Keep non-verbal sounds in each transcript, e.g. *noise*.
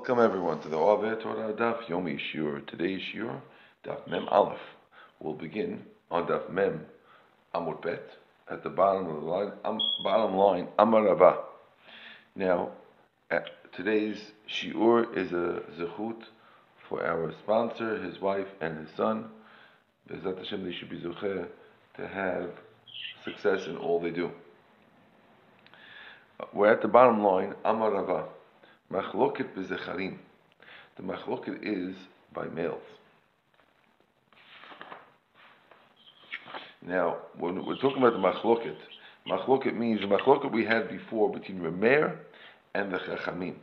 Welcome everyone to the Ove Torah Daf Yomi Shiur. Today's Shiur, Daf Mem Aleph. We'll begin on Daf Mem Amud Bet at the bottom of the line. Um, bottom line Amarava. Now, today's Shiur is a zechut for our sponsor, his wife, and his son. Bezat Hashem, they should be zucher to have success in all they do. We're at the bottom line Amarava. Machloket b'zecharim. The machloket is by males. Now, when we're talking about the machloket, machloket means the machloket we had before between Remer and the Chachamim.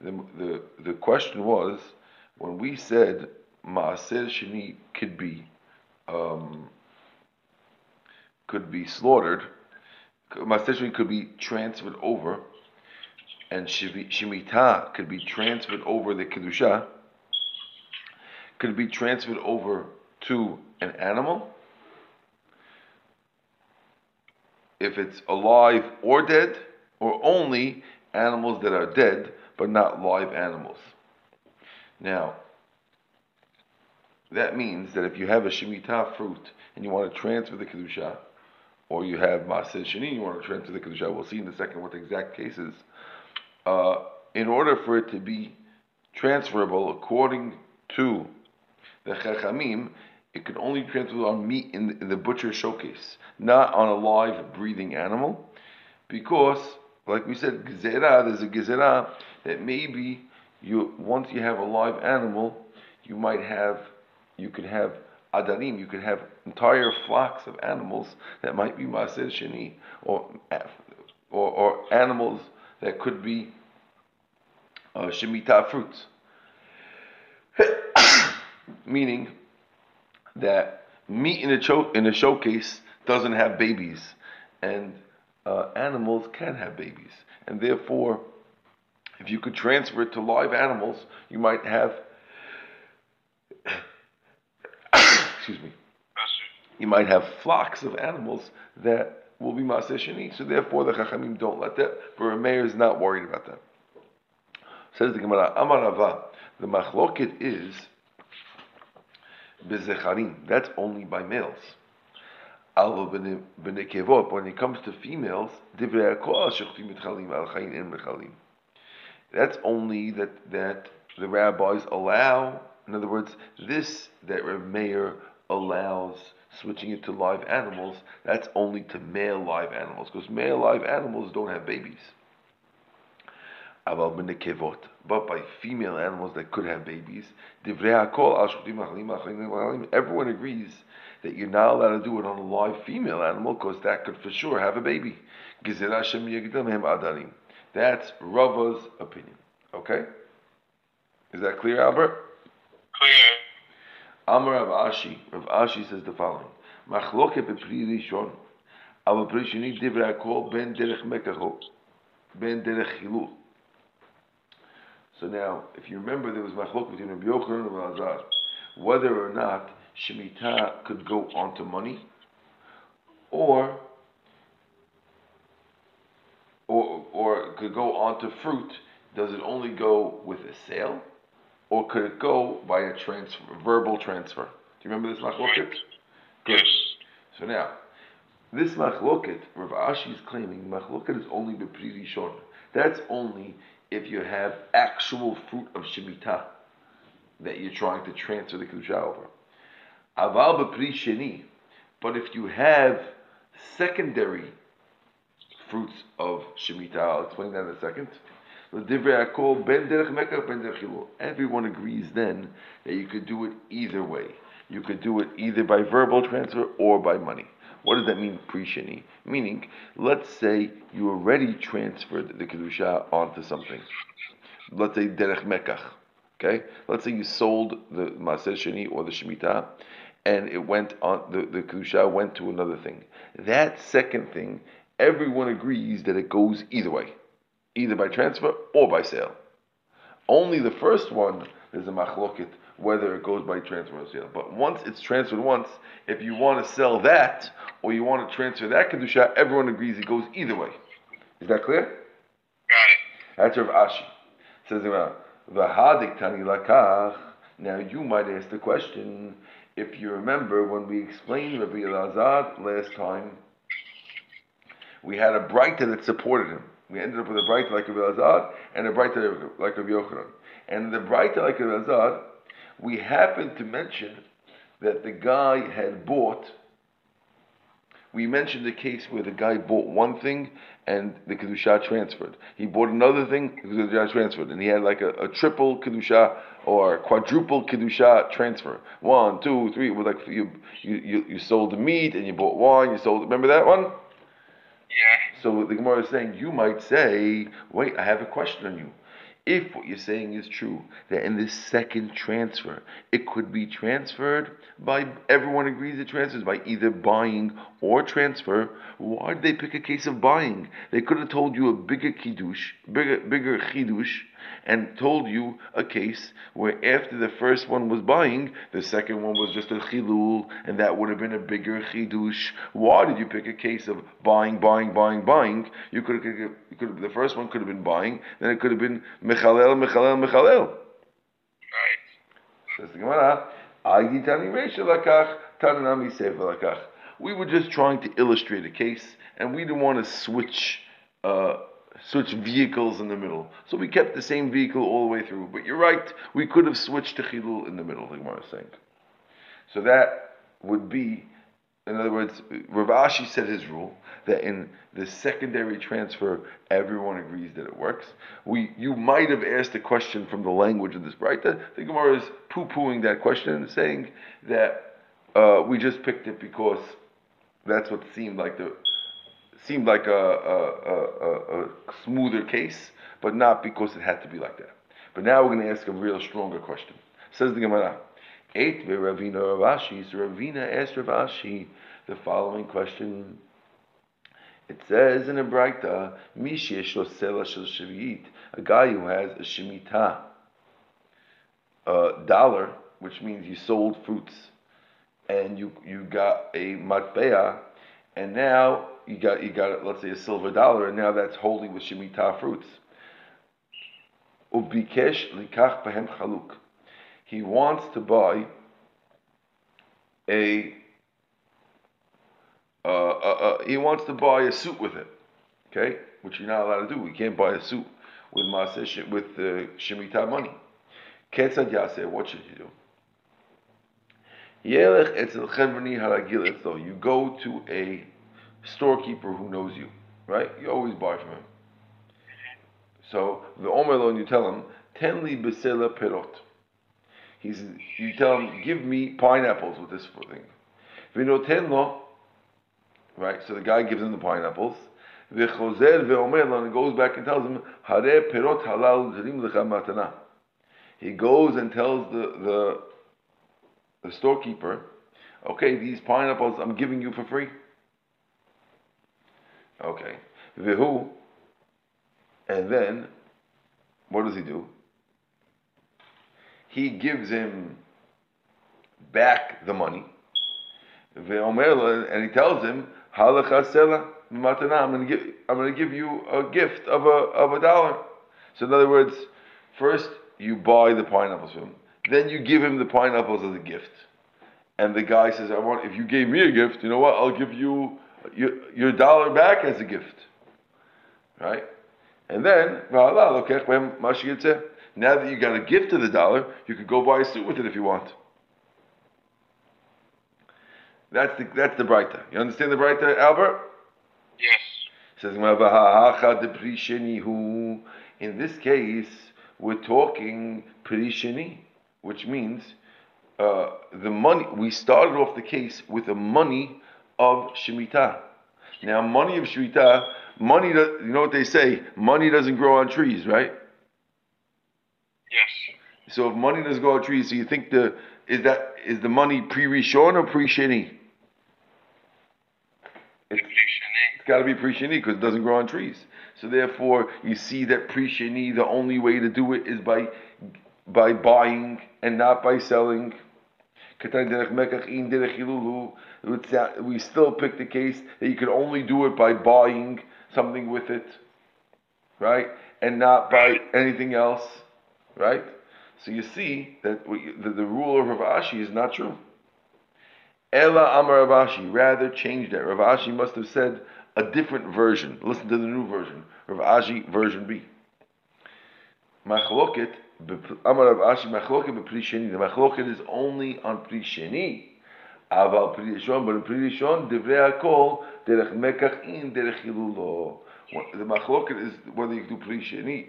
The, the, the question was, when we said Maaser Sheni could be um, could be slaughtered, Maaser Sheni could be transferred over, and Shemitah could be transferred over the Kedusha, could be transferred over to an animal, if it's alive or dead, or only animals that are dead but not live animals. Now, that means that if you have a Shemitah fruit and you want to transfer the Kedusha, or you have Maaseh Sheni, and you want to transfer the Kedusha, we'll see in a second what the exact case is uh, in order for it to be transferable according to the Chachamim, it can only transfer on meat in the, in the butcher showcase, not on a live breathing animal, because, like we said, gezerah, there's a gezerah that maybe you once you have a live animal, you might have, you could have adarim, you could have entire flocks of animals that might be maaser sheni, or, or, or animals that could be uh, Shemitah fruits. *coughs* Meaning that meat in a, cho- in a showcase doesn't have babies, and uh, animals can have babies. And therefore, if you could transfer it to live animals, you might have. *coughs* excuse me. You might have flocks of animals that will be Maaseh. So therefore, the Chachamim don't let that. But Rameir is not worried about that. Says the Gemara, Amarava, the machloket is bezecharim. That's only by males. Alva b'nekevot. When it comes to females, That's only that that the rabbis allow. In other words, this that Rav Meir allows switching it to live animals. That's only to male live animals because male live animals don't have babies. But by female animals that could have babies, everyone agrees that you're not allowed to do it on a live female animal because that could for sure have a baby. That's Rava's opinion. Okay? Is that clear, Albert? Clear. Amar Rav Ashi. Rav Ashi says the following. Machloke bepri rishon. Aber pri sheni divrei kol ben derech mekacho. Ben derech chilul. So now, if you remember, there was machlok between Rabbi Yochanan and Rabbi Azar, whether or not shemitah could go onto money, or or or could go onto fruit. Does it only go with a sale, or could it go by a transfer, verbal transfer? Do you remember this machloket? Good. Yes. So now, this machloket, Rav Ashi is claiming machloket is only b'pri rishon. That's only if you have actual fruit of Shemitah that you're trying to transfer the Kedusha over. Aval b'pri sheni, but if you have secondary fruits of Shemitah, I'll explain that in a second. Everyone agrees then that you could do it either way. You could do it either by verbal transfer or by money. What does that mean, pre-sheni? Meaning, let's say you already transferred the kedusha onto something. Let's say derech mekach. Okay, let's say you sold the maaser sheni or the shemitah, and it went on the the kedusha went to another thing. That second thing, everyone agrees that it goes either way, either by transfer or by sale. Only the first one is a machloket whether it goes by transfer or sale. But once it's transferred once, if you want to sell that or you want to transfer that kedusha, everyone agrees it goes either way. Is that clear? Got it. That's Rav Ashi. Says V'hadik tani lakach. Now you might ask the question, if you remember when we explained Rabbi Elazar last time, we had a Braita that supported him. We ended up with a Braita like Rabbi Elazar and a Braita like Rabbi Yochanan. And the Braita like Rabbi Elazar, we happened to mention that the guy had bought we mentioned the case where the guy bought one thing and the kedusha transferred. He bought another thing, the kedusha transferred, and he had like a, a triple kedusha or quadruple kedusha transfer. One, two, three. It was like you, you, you, sold the meat and you bought wine. You sold. Remember that one? Yeah. So the Gemara is saying you might say, wait, I have a question on you if what you're saying is true, that in this second transfer, it could be transferred by everyone agrees it transfers by either buying or transfer, why did they pick a case of buying? They could have told you a bigger kiddush, bigger bigger chidush, and told you a case where after the first one was buying, the second one was just a chilul, and that would have been a bigger chidush. Why did you pick a case of buying, buying, buying, buying? You could have, you could have the first one could have been buying, then it could have been mechalel, mechalel, mechalel. Right. Says the Gemara, we were just trying to illustrate a case, and we didn't want to switch. Uh, switch vehicles in the middle. So we kept the same vehicle all the way through. But you're right, we could have switched to Chilul in the middle, the Gemara is saying. So that would be, in other words, Rav Ashi said his rule that in the secondary transfer, everyone agrees that it works. We, you might have asked a question from the language of this right? The, the Gemara is poo-pooing that question and saying that uh, we just picked it because that's what seemed like the seemed like a, a, a, a, smoother case, but not because it had to be like that. But now we're going to ask a real stronger question. Says the Gemara, Eight Ravina Ravashi. So Ravina asked Ravashi the following question. It says in a Braita, Mishesh Sela Shel a guy who has a Shemitah, a dollar, which means you sold fruits, and you, you got a Matbeah, and now you got you got let's say a silver dollar, and now that's holding with shemitah fruits. Ubikesh likach behem chaluk. He wants to buy a, uh, uh, uh, he wants to buy a suit with it, okay? Which you're not allowed to do. We can't buy a suit with maaseh with uh, shemitah money. Ketzad yaseh, what should you do? Yelech etzel chevni haragil So you go to a storekeeper who knows you, right? You always buy from him. So the Omerlon, you tell him, tenli besela perot. He's, you tell him, give me pineapples with this thing. Vinotenlo, right? So the guy gives him the pineapples. Ve'omerlon, and goes back and tells him, hare perot halal matana. He goes and tells the, the, the storekeeper, okay, these pineapples I'm giving you for free. Okay. And then, what does he do? He gives him back the money. And he tells him, I'm going to give I'm going to give you a gift of a of a dollar. So in other words, first you buy the pineapples from him, then you give him the pineapples as a gift, and the guy says, "I want if you gave me a gift, you know what? I'll give you your, your dollar back as a gift. Right? And then, now that you got a gift of the dollar, you could go buy a suit with it if you want. That's the that's the Braita. You understand the Braita, Albert? Yes. Says in this case, we're talking Prishini, which means uh, the money. We started off the case with the money of Shemitah. Now, money of Shemitah, money, you know what they say? Money doesn't grow on trees, right? Yes. So if money doesn't grow on trees, so you think the is that is the money pre-rishon or pre-sheni? It's, it's got to be pre-sheni because it doesn't grow on trees. So therefore, you see that pre-sheni, the only way to do it is by by buying and not by selling we still pick the case that you can only do it by buying something with it, right? And not by anything else. Right? So you see that the, the rule of Rav Ashi is not true. Ella Amar Rav Ashi, rather changed that. Rav Ashi must have said a different version. Listen to the new version. Rav Ashi version B. Machloket, Amar Rav Ashi, Machloket b'pri sheni. The Machloket is only on pri sheni. Aval pri but in pri rishon, divrei hakol, derech mekach in, derech hilulo. The Machloket is whether you do pri sheni.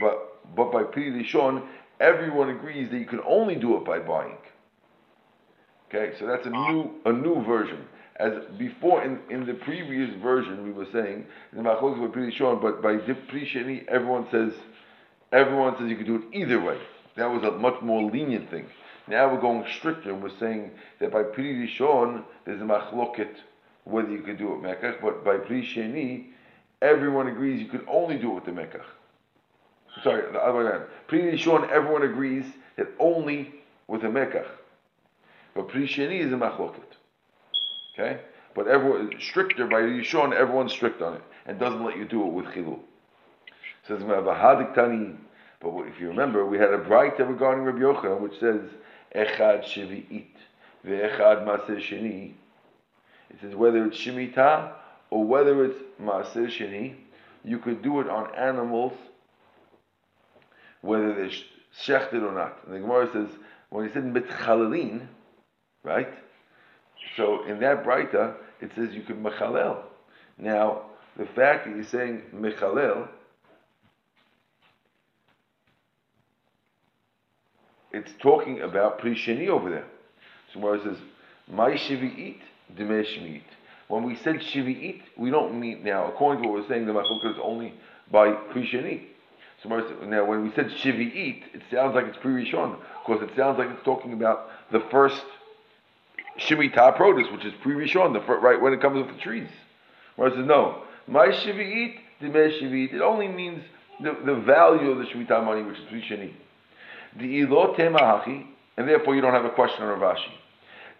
But, but by pri rishon, everyone agrees that you can only do it by buying. Okay, so that's a ah. new a new version. As before in, in the previous version we were saying the machlokes were pretty short, but by sheni everyone says everyone says you can do it either way. That was a much more lenient thing. Now we're going stricter and we're saying that by pri rishon there's a machloket whether you can do it mekach, but by pri sheni everyone agrees you can only do it with the mekach. Sorry, the other way around. Pri everyone agrees that only with a mekach. But Pri is a machloket. Okay? But everyone stricter by Rishon, everyone's strict on it and doesn't let you do it with chilul. Says Tani. But if you remember, we had a bright regarding Rabbi Yochanan which says Echad Shevi'it ve'Echad Maaser Sheni. It says whether it's Shemitah or whether it's Maaser Sheni, you could do it on animals whether they're shechted or not. And the Gemara says when he said mitchalalin, right? So in that Breita, it says you could mechalel. Now, the fact that you're saying mechalel, it's talking about prisheni over there. So it says, my shivi'it, demeshmi'it. When we said shivi'it, we don't mean, now, according to what we're saying, the machloka is only by prisheni. Now, when we said shivi'it, it sounds like it's pre-rishon, because it sounds like it's talking about the first Shemitah produce, which is pre-Rishon, the right when it comes with the trees. Where it says no, my Shivit, the Shivit, it only means the, the value of the Shemitah money, which is pre-Sheni. The Ilot Temahachi, and therefore you don't have a question on Ravashi.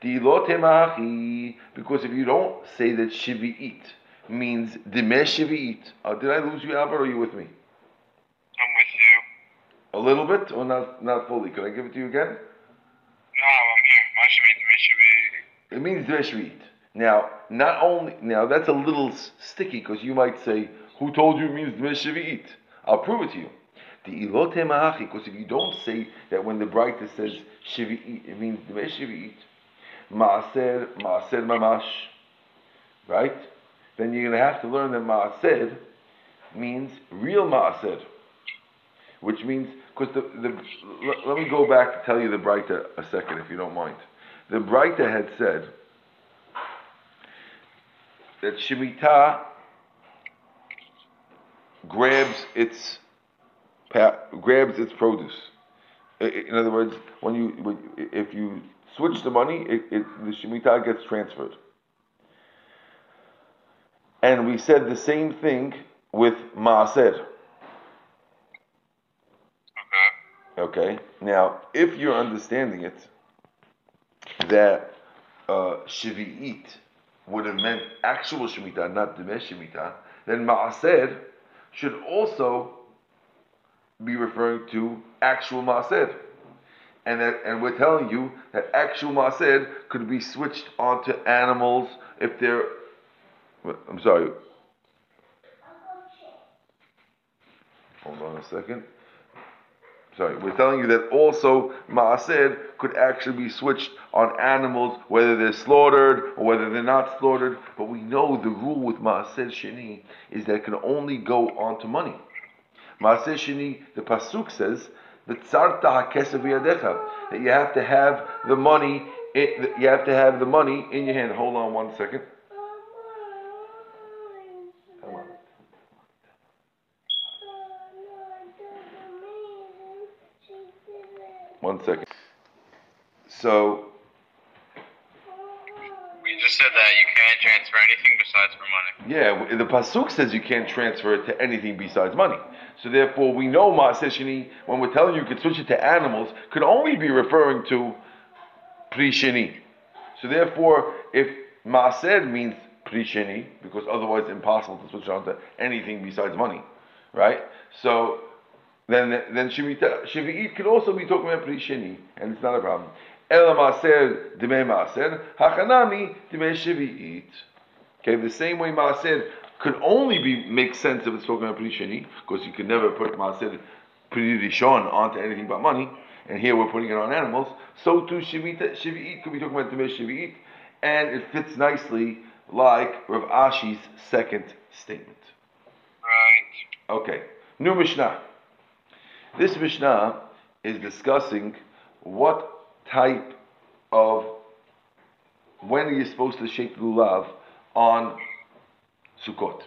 The Ilot Temahachi, because if you don't say that Shivit means Dimeh Shivit, uh, did I lose you, Albert, or are you with me? I'm with you. A little bit, or not, not fully? Could I give it to you again? No, I'm here. Shivit, it means Dveshvit. Now, not only now that's a little sticky because you might say, "Who told you it means Dveshvit?" I'll prove it to you. The ilote mahachi, because if you don't say that when the Breita says shivit, it means Dveshvit, maaser maaser mamash, right? Then you're going to have to learn that maaser means real maaser, which means because the, the let, let me go back to tell you the Breita a second, if you don't mind. The Breita had said that Shemitah grabs its grabs its produce. In other words, when you if you switch the money, it, it, the Shemitah gets transferred. And we said the same thing with Maaser. Okay. Now, if you're understanding it, that uh, would have meant actual Shemitah, not Demesh Shemitah, then Ma'aser should also be referring to actual Ma'aser. And, that, and we're telling you that actual Ma'aser could be switched onto animals if they're. I'm sorry. Hold on a second sorry, we're telling you that also Maaser could actually be switched on animals, whether they're slaughtered or whether they're not slaughtered. But we know the rule with Maaser Sheni is that it can only go onto money. Maaser Sheni, the Pasuk says, that you have to have the money, you have to have the money in your hand. Hold on one second. One second. So. We just said that you can't transfer anything besides for money. Yeah, the pasuk says you can't transfer it to anything besides money. So therefore, we know Ma'aseh when we're telling you you can switch it to animals, could only be referring to Pri So therefore, if Ma'aseh means Pri because otherwise it's impossible to switch it on to anything besides money, right? So then then Shivit could also be talking about Pri Sheni, and it's not a problem. Ela Maaser Deme Maaser, Hachanami Deme Shivit. Okay, the same way Maaser could only be make sense if it's talking about Pri Sheni, because you could never put Maaser Pri Rishon onto anything but money, and here we're putting it on animals. So too Shivita, Shivit could be talking about Deme Shivit, and it fits nicely like Rav Ashi's second statement. Right. Okay, new Mishnah. This Mishnah is discussing what type of when are you supposed to shake lulav on Sukkot.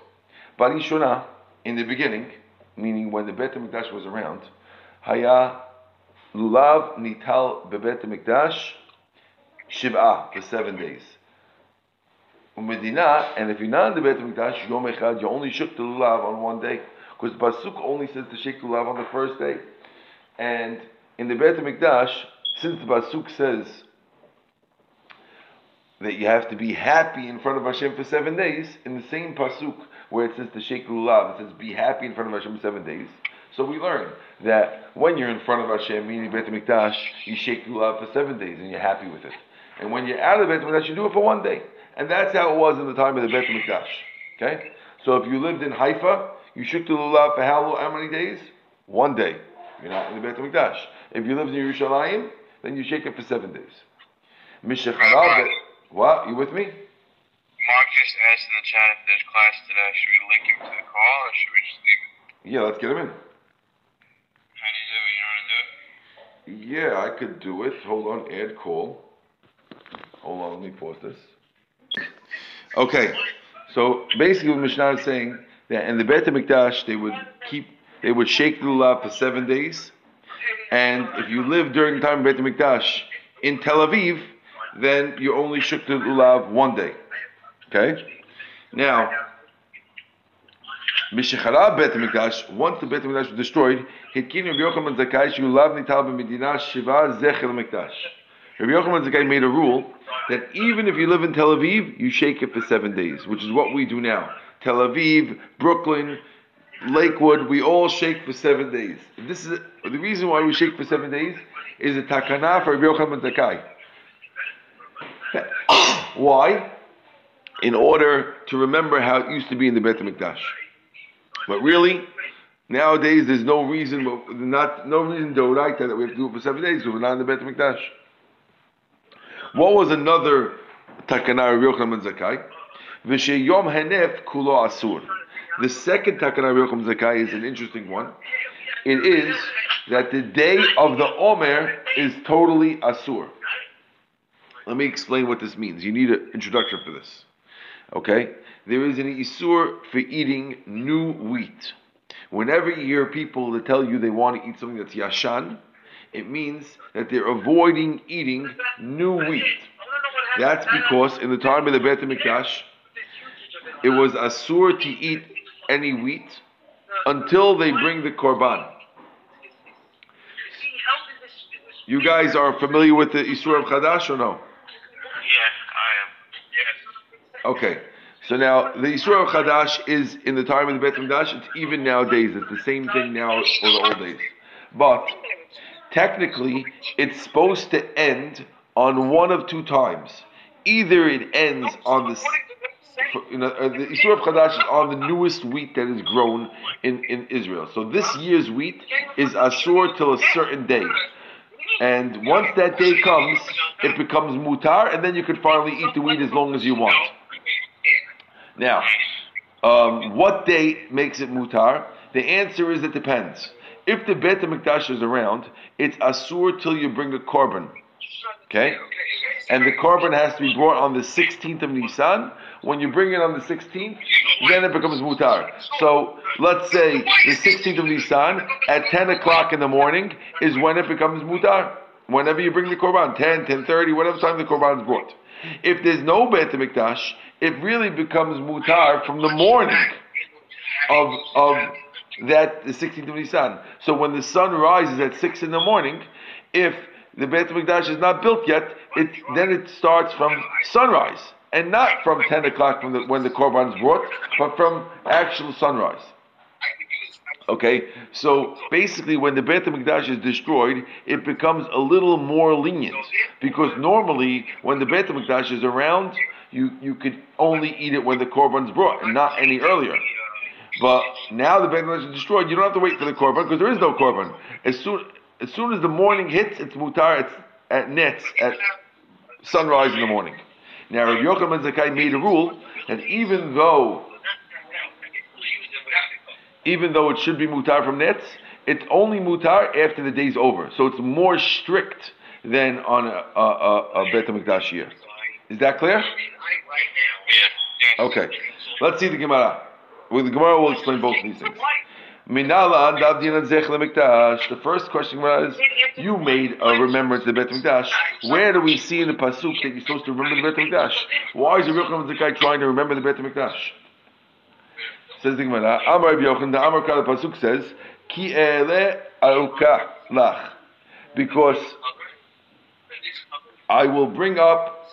Barishona, in the beginning, meaning when the Bet HaMikdash was around, Haya lulav nital bebet HaMikdash shiv'ah, for seven days. Umedina, and if you're not in the Bet HaMikdash, you only shook the lulav on one day. Because Pasuk only says to shake lulav on the first day. And in the Bet HaMikdash, since the Pasuk says that you have to be happy in front of Hashem for seven days, in the same Pasuk where it says to shake lulav, it says be happy in front of Hashem for seven days. So we learn that when you're in front of Hashem, meaning Bet HaMikdash, you shake lulav for seven days and you're happy with it. And when you're out of Bet HaMikdash, you do it for one day. And that's how it was in the time of the Bet HaMikdash. Okay? So if you lived in Haifa, you shook the lulav for how, how many days? One day. You're not in the Bet HaMikdash. If you live in Yerushalayim, then you shake it for seven days. Mishacharav, what? You with me? Mark just asked in the chat if there's class today. Should we link him to the call or should we just leave it? Yeah, let's get him in. How do you do it? You know how to do it? Yeah, I could do it. Hold on, add call. Hold on, let me pause this. Okay, so basically, what Mishnah is saying in the Bet HaMikdash they would keep, they would shake the lulav for seven days, and if you live during the time of Bet HaMikdash in Tel Aviv, then you only shook the lulav one day. Okay, now. Mishachara Bet HaMikdash, once the Bet HaMikdash was destroyed, Hitkin Rabbi Yochanan Zakai Shulav Nital B'Medina Shiva Zechel HaMikdash. Rabbi Yochanan Zakai made a rule that even if you live in Tel Aviv, you shake it for seven days, which is what we do now. Tel Aviv, Brooklyn, Lakewood, we all shake for seven days. This is the reason why we shake for seven days is a takana for Rabbi Yochanan Zakai. *coughs* why? In order to remember how it used to be in the Bet HaMikdash. But really, nowadays there's no reason, not no reason to write that we have to do it for seven days because we're not in the Bet HaMikdash. What was another takana of Yochanan Zakai? V'sheyom hanef kulo asur. The second takana Yochanan Zakai is an interesting one. It is that the day of the Omer is totally asur. Let me explain what this means. You need an introduction for this. Okay? There is an isur for eating new wheat. Whenever you hear people that tell you they want to eat something that's yashan, it means that they're avoiding eating new wheat. That's because in the time of the Bet HaMikdash, it was asur to eat any wheat until they bring the korban. You guys are familiar with the Isur of Chadash or no? Yeah, I am. Yes. Okay. So now the Isur of Chadash is in the time of the Bet HaMikdash. It's even nowadays. It's the same thing now as the old days. But technically, it's supposed to end on one of two times. Either it ends on the you know, uh, the Isur of Chadash is on the newest wheat that is grown in, in Israel. So this year's wheat is Asur till a certain day. And once that day comes, it becomes mutar, and then you can finally eat the wheat as long as you want. Now, um, what day makes it mutar? The answer is it depends. If the Bet HaMikdash is around, it's asur till you bring a korban. Okay? And the korban has to be brought on the 16th of Nisan. When you bring it on the 16th, then it becomes mutar. So let's say the 16th of Nisan at 10 o'clock in the morning is when it becomes mutar. Whenever you bring the korban, 10, 10.30, whatever time the korban is brought. If there's no Bet HaMikdash, it really becomes mutar from the morning of, of that the 16th of Nisan. So when the sun rises at 6 in the morning, if the Beit HaMikdash is not built yet, it, then it starts from sunrise. And not from 10 o'clock from the, when the Korban is brought, but from actual sunrise. Okay, so basically, when the Beit Hamikdash is destroyed, it becomes a little more lenient because normally, when the Beit Hamikdash is around, you you could only eat it when the korban's brought, and not any earlier. But now the Beit Hamikdash is destroyed, you don't have to wait for the korban because there is no korban. As soon as soon as the morning hits, it's mutar. It's at nets at sunrise in the morning. Now, Rabbi Yochanan Zakai made a rule that even though even though it should be mutar from nets, it's only mutar after the day's over. So it's more strict than on a, a, a, a Bet HaMikdash year. Is that clear? Okay. Let's see the Gemara. Well, the Gemara will explain both of these things. Minala davdin zech lemikdash. The first question was, you made a remembrance of the Bet Mikdash. Where do we see in the pasuk that you're supposed to remember the Bet Mikdash? Why is the Yochanan Zakai trying to remember the Bet Mikdash? Says the Gemara, Amar Yochanan, the Amar Kala pasuk says, Ki ele aruka lach, because I will bring up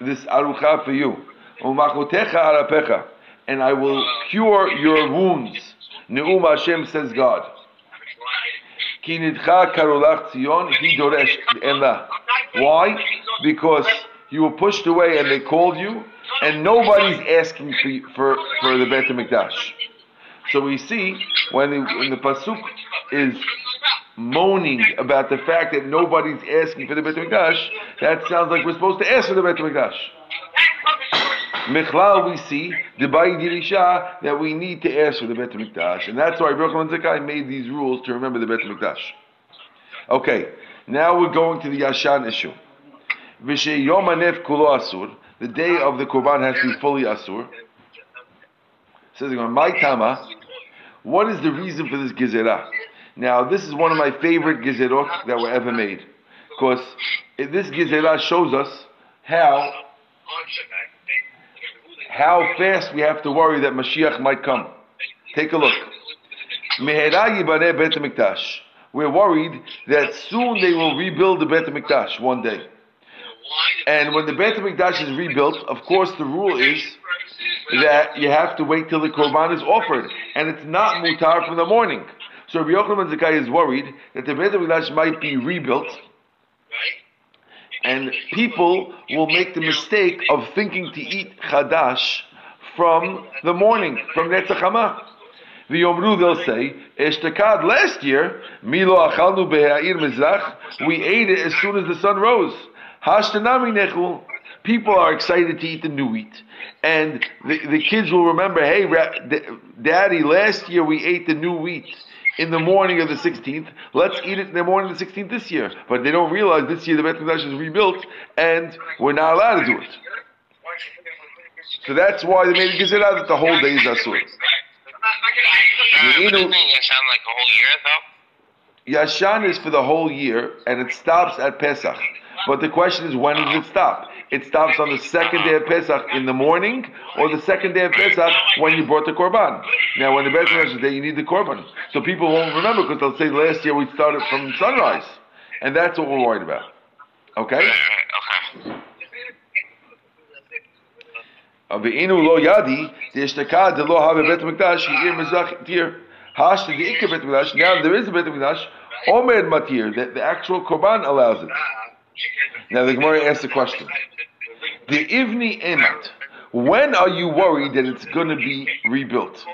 this arucha for you, umachotecha arapecha, and I will cure your wounds. Neum Hashem says God. Ki nidcha karolach Tzion. Why? Because you were pushed away and they called you, and nobody's asking for for, for the Beit HaMikdash. So we see when the, when the pasuk is moaning about the fact that nobody's asking for the Beit HaMikdash, that sounds like we're supposed to ask for the Beit HaMikdash. Mechlal, we see the Dirisha that we need to ask for the Bet Mikdash, and that's why Yochanan Zakai made these rules to remember the Bet Mikdash. Okay, now we're going to the Yashan issue. V'she Yom Hanef Kulo Asur, the day of the Korban has to be fully Asur. Says again, my Tama, what is the reason for this Gezerah? Now, this is one of my favorite Gezerot that were ever made, because this Gezerah shows us how how fast we have to worry that Mashiach might come. Take a look. We're worried that soon they will rebuild the Bet HaMikdash one day. And when the Bet HaMikdash is rebuilt, of course the rule is that you have to wait till the Korban is offered. And it's not mutar from the morning. So Rabbi Yochanan Zakai is worried that the Bet HaMikdash might be rebuilt and people will make the mistake of thinking to eat chadash from the morning, from Netzach Hama. The Yomru, they'll say, Eshtakad, last year, Milo achalnu be'ha'ir mizrach, we ate it as soon as the sun rose. Hashtanami nechul, people are excited to eat the new wheat. And the, the kids will remember, hey, daddy, last year we ate the new wheat in the morning of the 16th. Let's eat it in the morning of the 16th this year. But they don't realize this year the Bet Mikdash is rebuilt and we're not allowed to do it. So that's why they made a gezerah that the whole day is asur. Yashan like a whole year though? Yashan is for the whole year and it stops at Pesach. But the question is, when does it stop? It stops on the second day of Pesach in the morning, or the second day of Pesach when you brought the korban. Now, when the Beit Hamikdash day, you need the korban, so people won't remember because they'll say last year we started from sunrise, and that's what we're worried about. Okay. Lo yadi lo the. Now there is a bet mikdash. Omer matir. The, the actual korban allows it. Now the Gemara asks the question: The Ivni Emet. When are you worried that it's going to be rebuilt?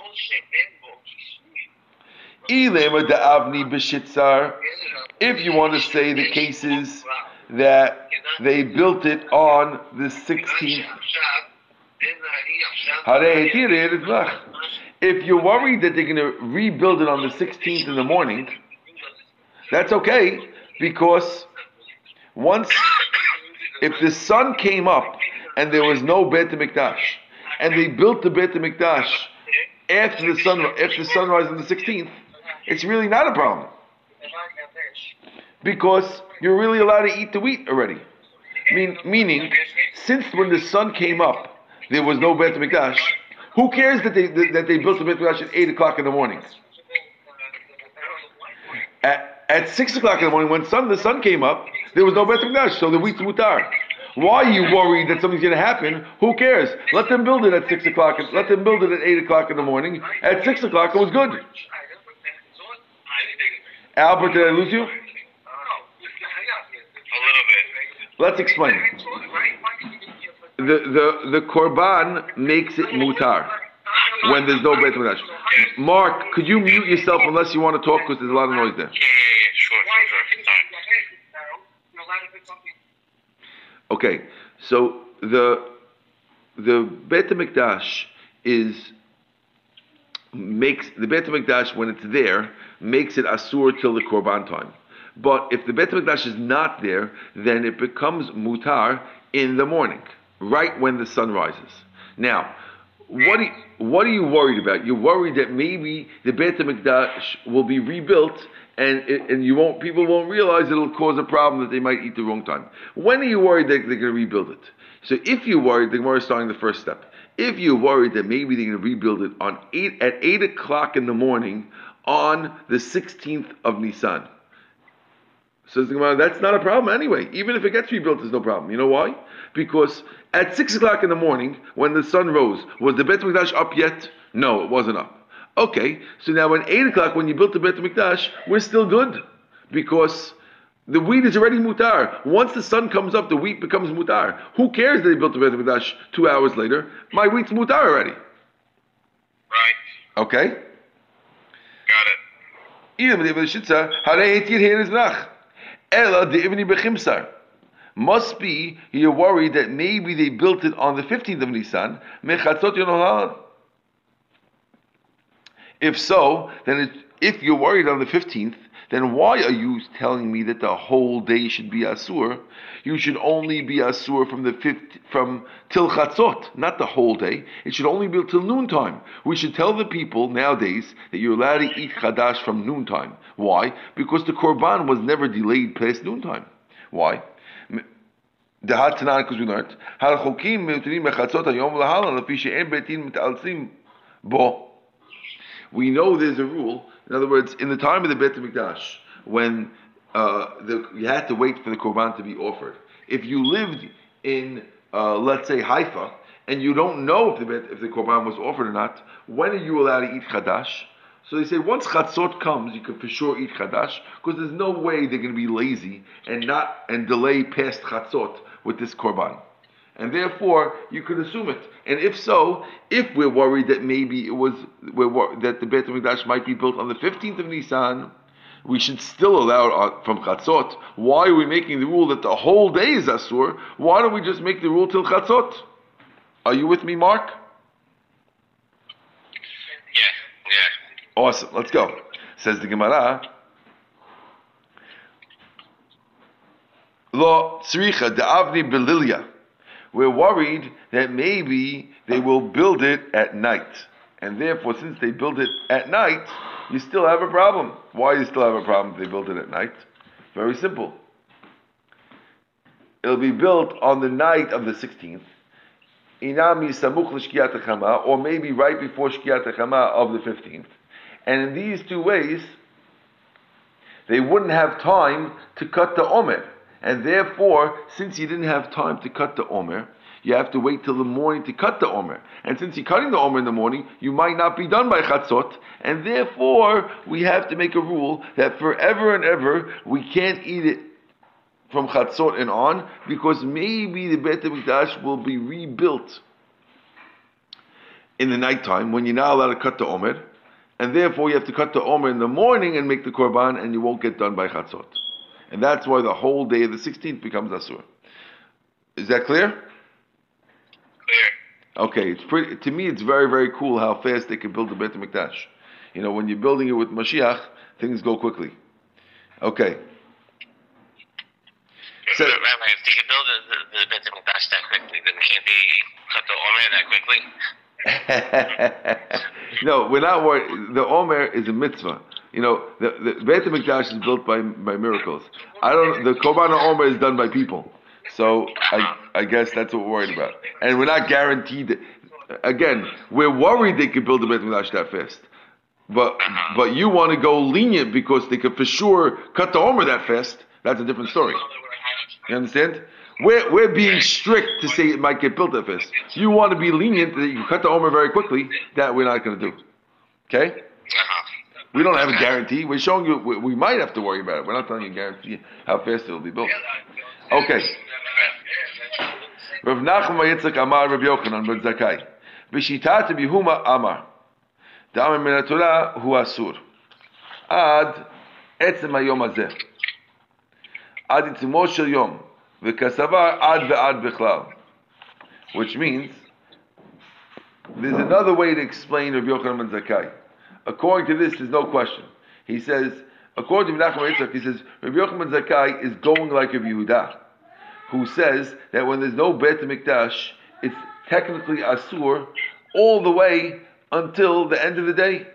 If you want to say the cases that they built it on the 16th. If you're worried that they're going to rebuild it on the 16th in the morning, that's okay because once, if the sun came up and there was no Beit Mikdash, and they built the Beit Mikdash after the sun after the sunrise on the 16th, it's really not a problem because you're really allowed to eat the wheat already. Mean, meaning, since when the sun came up, there was no Beit Mikdash. Who cares that they that they built the Beit Mikdash at eight o'clock in the morning? At, at six o'clock in the morning, when sun the sun came up, there was no Beit Mikdash, so the wheat's mutar. Why are you worried that something's going to happen? Who cares? Let them build it at six o'clock. Let them build it at eight o'clock in the morning. At six o'clock, it was good. Albert, did I lose you? A little bit. Let's explain. The the the korban makes it mutar when there's no Beit Hamikdash. Mark, could you mute yourself unless you want to talk because there's a lot of noise there. Yeah, yeah, yeah. Sure, sure, sure. Sorry. Okay, so the the Beit Hamikdash is makes the Beit Hamikdash when it's there makes it asur till the korban time. But if the Beit Hamikdash is not there, then it becomes mutar in the morning, right when the sun rises. Now, what are you, what are you worried about? You're worried that maybe the Beit Hamikdash will be rebuilt and and you won't people won't realize it'll cause a problem that they might eat the wrong time. When are you worried that they're going to rebuild it? So if you're worried, the Gemara is starting the first step. If you're worried that maybe they're going to rebuild it on eight at eight o'clock in the morning on the 16th of Nisan. Says the Gemara, that's not a problem anyway. Even if it gets rebuilt, there's no problem. You know why? Because at six o'clock in the morning, when the sun rose, was the Beit Mikdash up yet? No, it wasn't up. Okay, so now at eight o'clock, when you built the Beit Mikdash, we're still good because the wheat is already mutar. Once the sun comes up, the wheat becomes mutar. Who cares that they built the Beit Mikdash two hours later? My wheat's mutar already. Right. Okay. Got it. Even the Shitza, Harei Etir here is nach. Ella the Ibni Bechimsar. Must be you're worried that maybe they built it on the 15th of Nisan. If so, then it, if you're worried on the 15th, then why are you telling me that the whole day should be asur? You should only be asur from the fifth, from till chatzot, not the whole day. It should only be till noontime. We should tell the people nowadays that you're allowed to eat chadash from noontime. Why? Because the korban was never delayed past noontime. Why? We know there's a rule. In other words, in the time of the Beit Hamikdash, when uh, the, you had to wait for the korban to be offered. If you lived in, uh, let's say, Haifa, and you don't know if the if the korban was offered or not, when are you allowed to eat chadash? So they say once chatzot comes, you can for sure eat chadash because there's no way they're going to be lazy and not and delay past chatzot with this korban. And therefore, you could assume it. And if so, if we're worried that maybe it was that the Beit Hamikdash might be built on the 15th of Nisan, we should still allow it from Chatzot. Why are we making the rule that the whole day is Asur? Why don't we just make the rule till Chatzot? Are you with me, Mark? Yeah, yeah. Awesome. Let's go. Says the Gemara. Lo tzricha de avni belilia. We're worried that maybe they will build it at night. And therefore, since they build it at night, you still have a problem. Why you still have a problem if they build it at night? Very simple. It'll be built on the night of the 16th. Inami samuch l'shkiyat or maybe right before shkiyat of the 15th. And in these two ways, they wouldn't have time to cut the omer. And therefore, since you didn't have time to cut the omer, you have to wait till the morning to cut the omer. And since you're cutting the omer in the morning, you might not be done by chatzot. And therefore, we have to make a rule that forever and ever, we can't eat it from chatzot and on, because maybe the Beit HaMikdash will be rebuilt in the nighttime when you're not allowed to cut the omer. And therefore, you have to cut the omer in the morning and make the korban, and you won't get done by chatzot. And that's why the whole day of the 16th becomes asur. Is that clear? Clear. Okay, it's pretty. To me, it's very, very cool how fast they can build the Beit Hamikdash. You know, when you're building it with Mashiach, things go quickly. Okay. So- Rabbi, if they can build the, the, the Beit HaMikdash that quickly, then can't they cut the Omer that quickly? *laughs* no, we're not worried. The Omer is a mitzvah. You know, the, the Beit HaMikdash is built by by miracles. I don't. The Korban Omer is done by people. So I I guess that's what we're worried about. And we're not guaranteed. Again, we're worried they could build the Beit HaMikdash that fast. But but you want to go lenient because they could for sure cut the Omer that fast. That's a different story. You understand? We're, we're being strict to say it might get built that fast. You want to be lenient that you cut the Omer very quickly. That we're not going to do. Okay? We don't have a guarantee. We're showing you we, we might have to worry about it. We're not telling you a guarantee how fast it'll be built. Okay. Rav Nachum Yitzchak Amar Rav Yochanan Zakai. Bihuma Amar. Da'amar min hu asur. Ad etzem hayom hazeh. Ad shel yom. V'kasavar ad ve'ad bichlal. Which means, there's another way to explain Rav Yochanan Ben Zakai. According to this, there's no question. He says, according to Menachem Yitzchak, he says, Rabbi Yochanan Ben Zakai is going like Rabbi Yehuda, who says that when there's no Bet Mikdash, it's technically Asur all the way until the end of the day.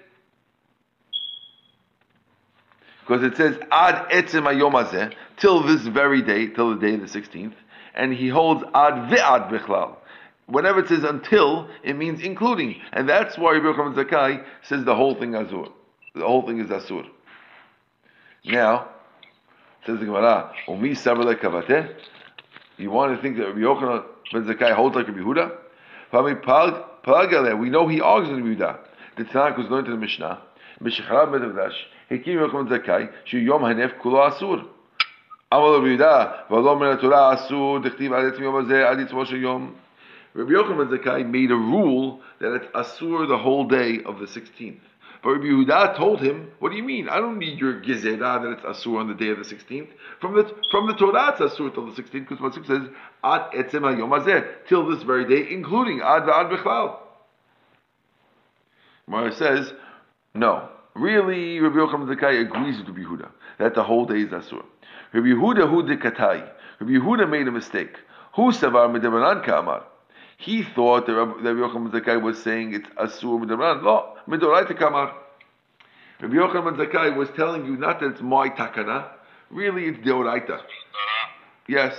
Because it says, Ad etzem ayom till this very day, till the day of the 16th, and he holds Ad ve'ad bichlal. Whenever it says until, it means including. And that's why Yochanan Zakai says the whole thing Asur. The whole thing is Asur. Now, says the Gemara, Umi Kavateh. You want to think that Rabbi Yochanan ben Zakai holds like Rabbi Yehuda? We know he argues with Rabbi Yehuda. The Tanakh was going to the Mishnah. Hekim Yochanan Zakai. Shu Yom Hanef Kulo Asur. אמר רבי יהודה, ולא מן התורה אסור, דכתיב עד עצמי יום הזה, עד עצמו של יום. Rabbi Yochanan Zakai made a rule that it's asur the whole day of the 16th. But Rabbi Yehuda told him, "What do you mean? I don't need your gezerah that it's asur on the day of the 16th. From the from the Torah, it's asur till the 16th because what says ad etzem yom till this very day, including ad va'ad bechlal." Mara says, "No, really, Rabbi Yochanan Zakai agrees with Rabbi Yehuda that the whole day is asur." Rabbi Yehuda hu dekatai. Rabbi Yehuda made a mistake. Who savar medevanan kamar? He thought that Rabbi Yochanan Zakai was saying it's asur midamran. No, midoraita kamar. Rabbi Yochanan Zakai was telling you not that it's my takana, really it's deoraita. Yes.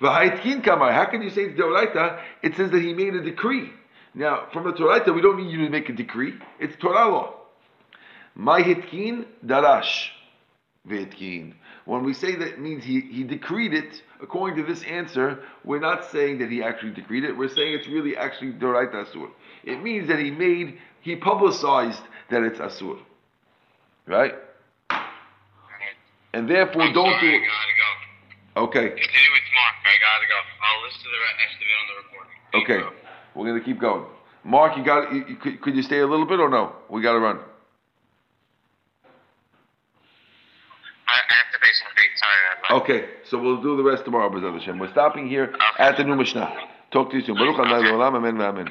V'haitkin kamar. How can you say it's deoraita? It says that he made a decree. Now, from the Torah, we don't need you to make a decree. It's Torah law. My hitkin darash. V'hitkin. When we say that it means he, he decreed it, according to this answer, we're not saying that he actually decreed it. We're saying it's really actually Doraita Asur. It means that he made, he publicized that it's Asur. Right? And therefore, I'm don't sorry, do it. gotta go. Okay. Continue with Mark. I gotta go. I'll listen to the rest of it on the recording. Okay. We're going to keep going. Mark, you got you, you- could, could you stay a little bit or no? We got to run. I, I have to pay some fees. Sorry, man. Okay, so we'll do the rest tomorrow, B'ezrat Hashem. We're stopping here at the new Mishnah. Talk to you soon. Baruch Amen.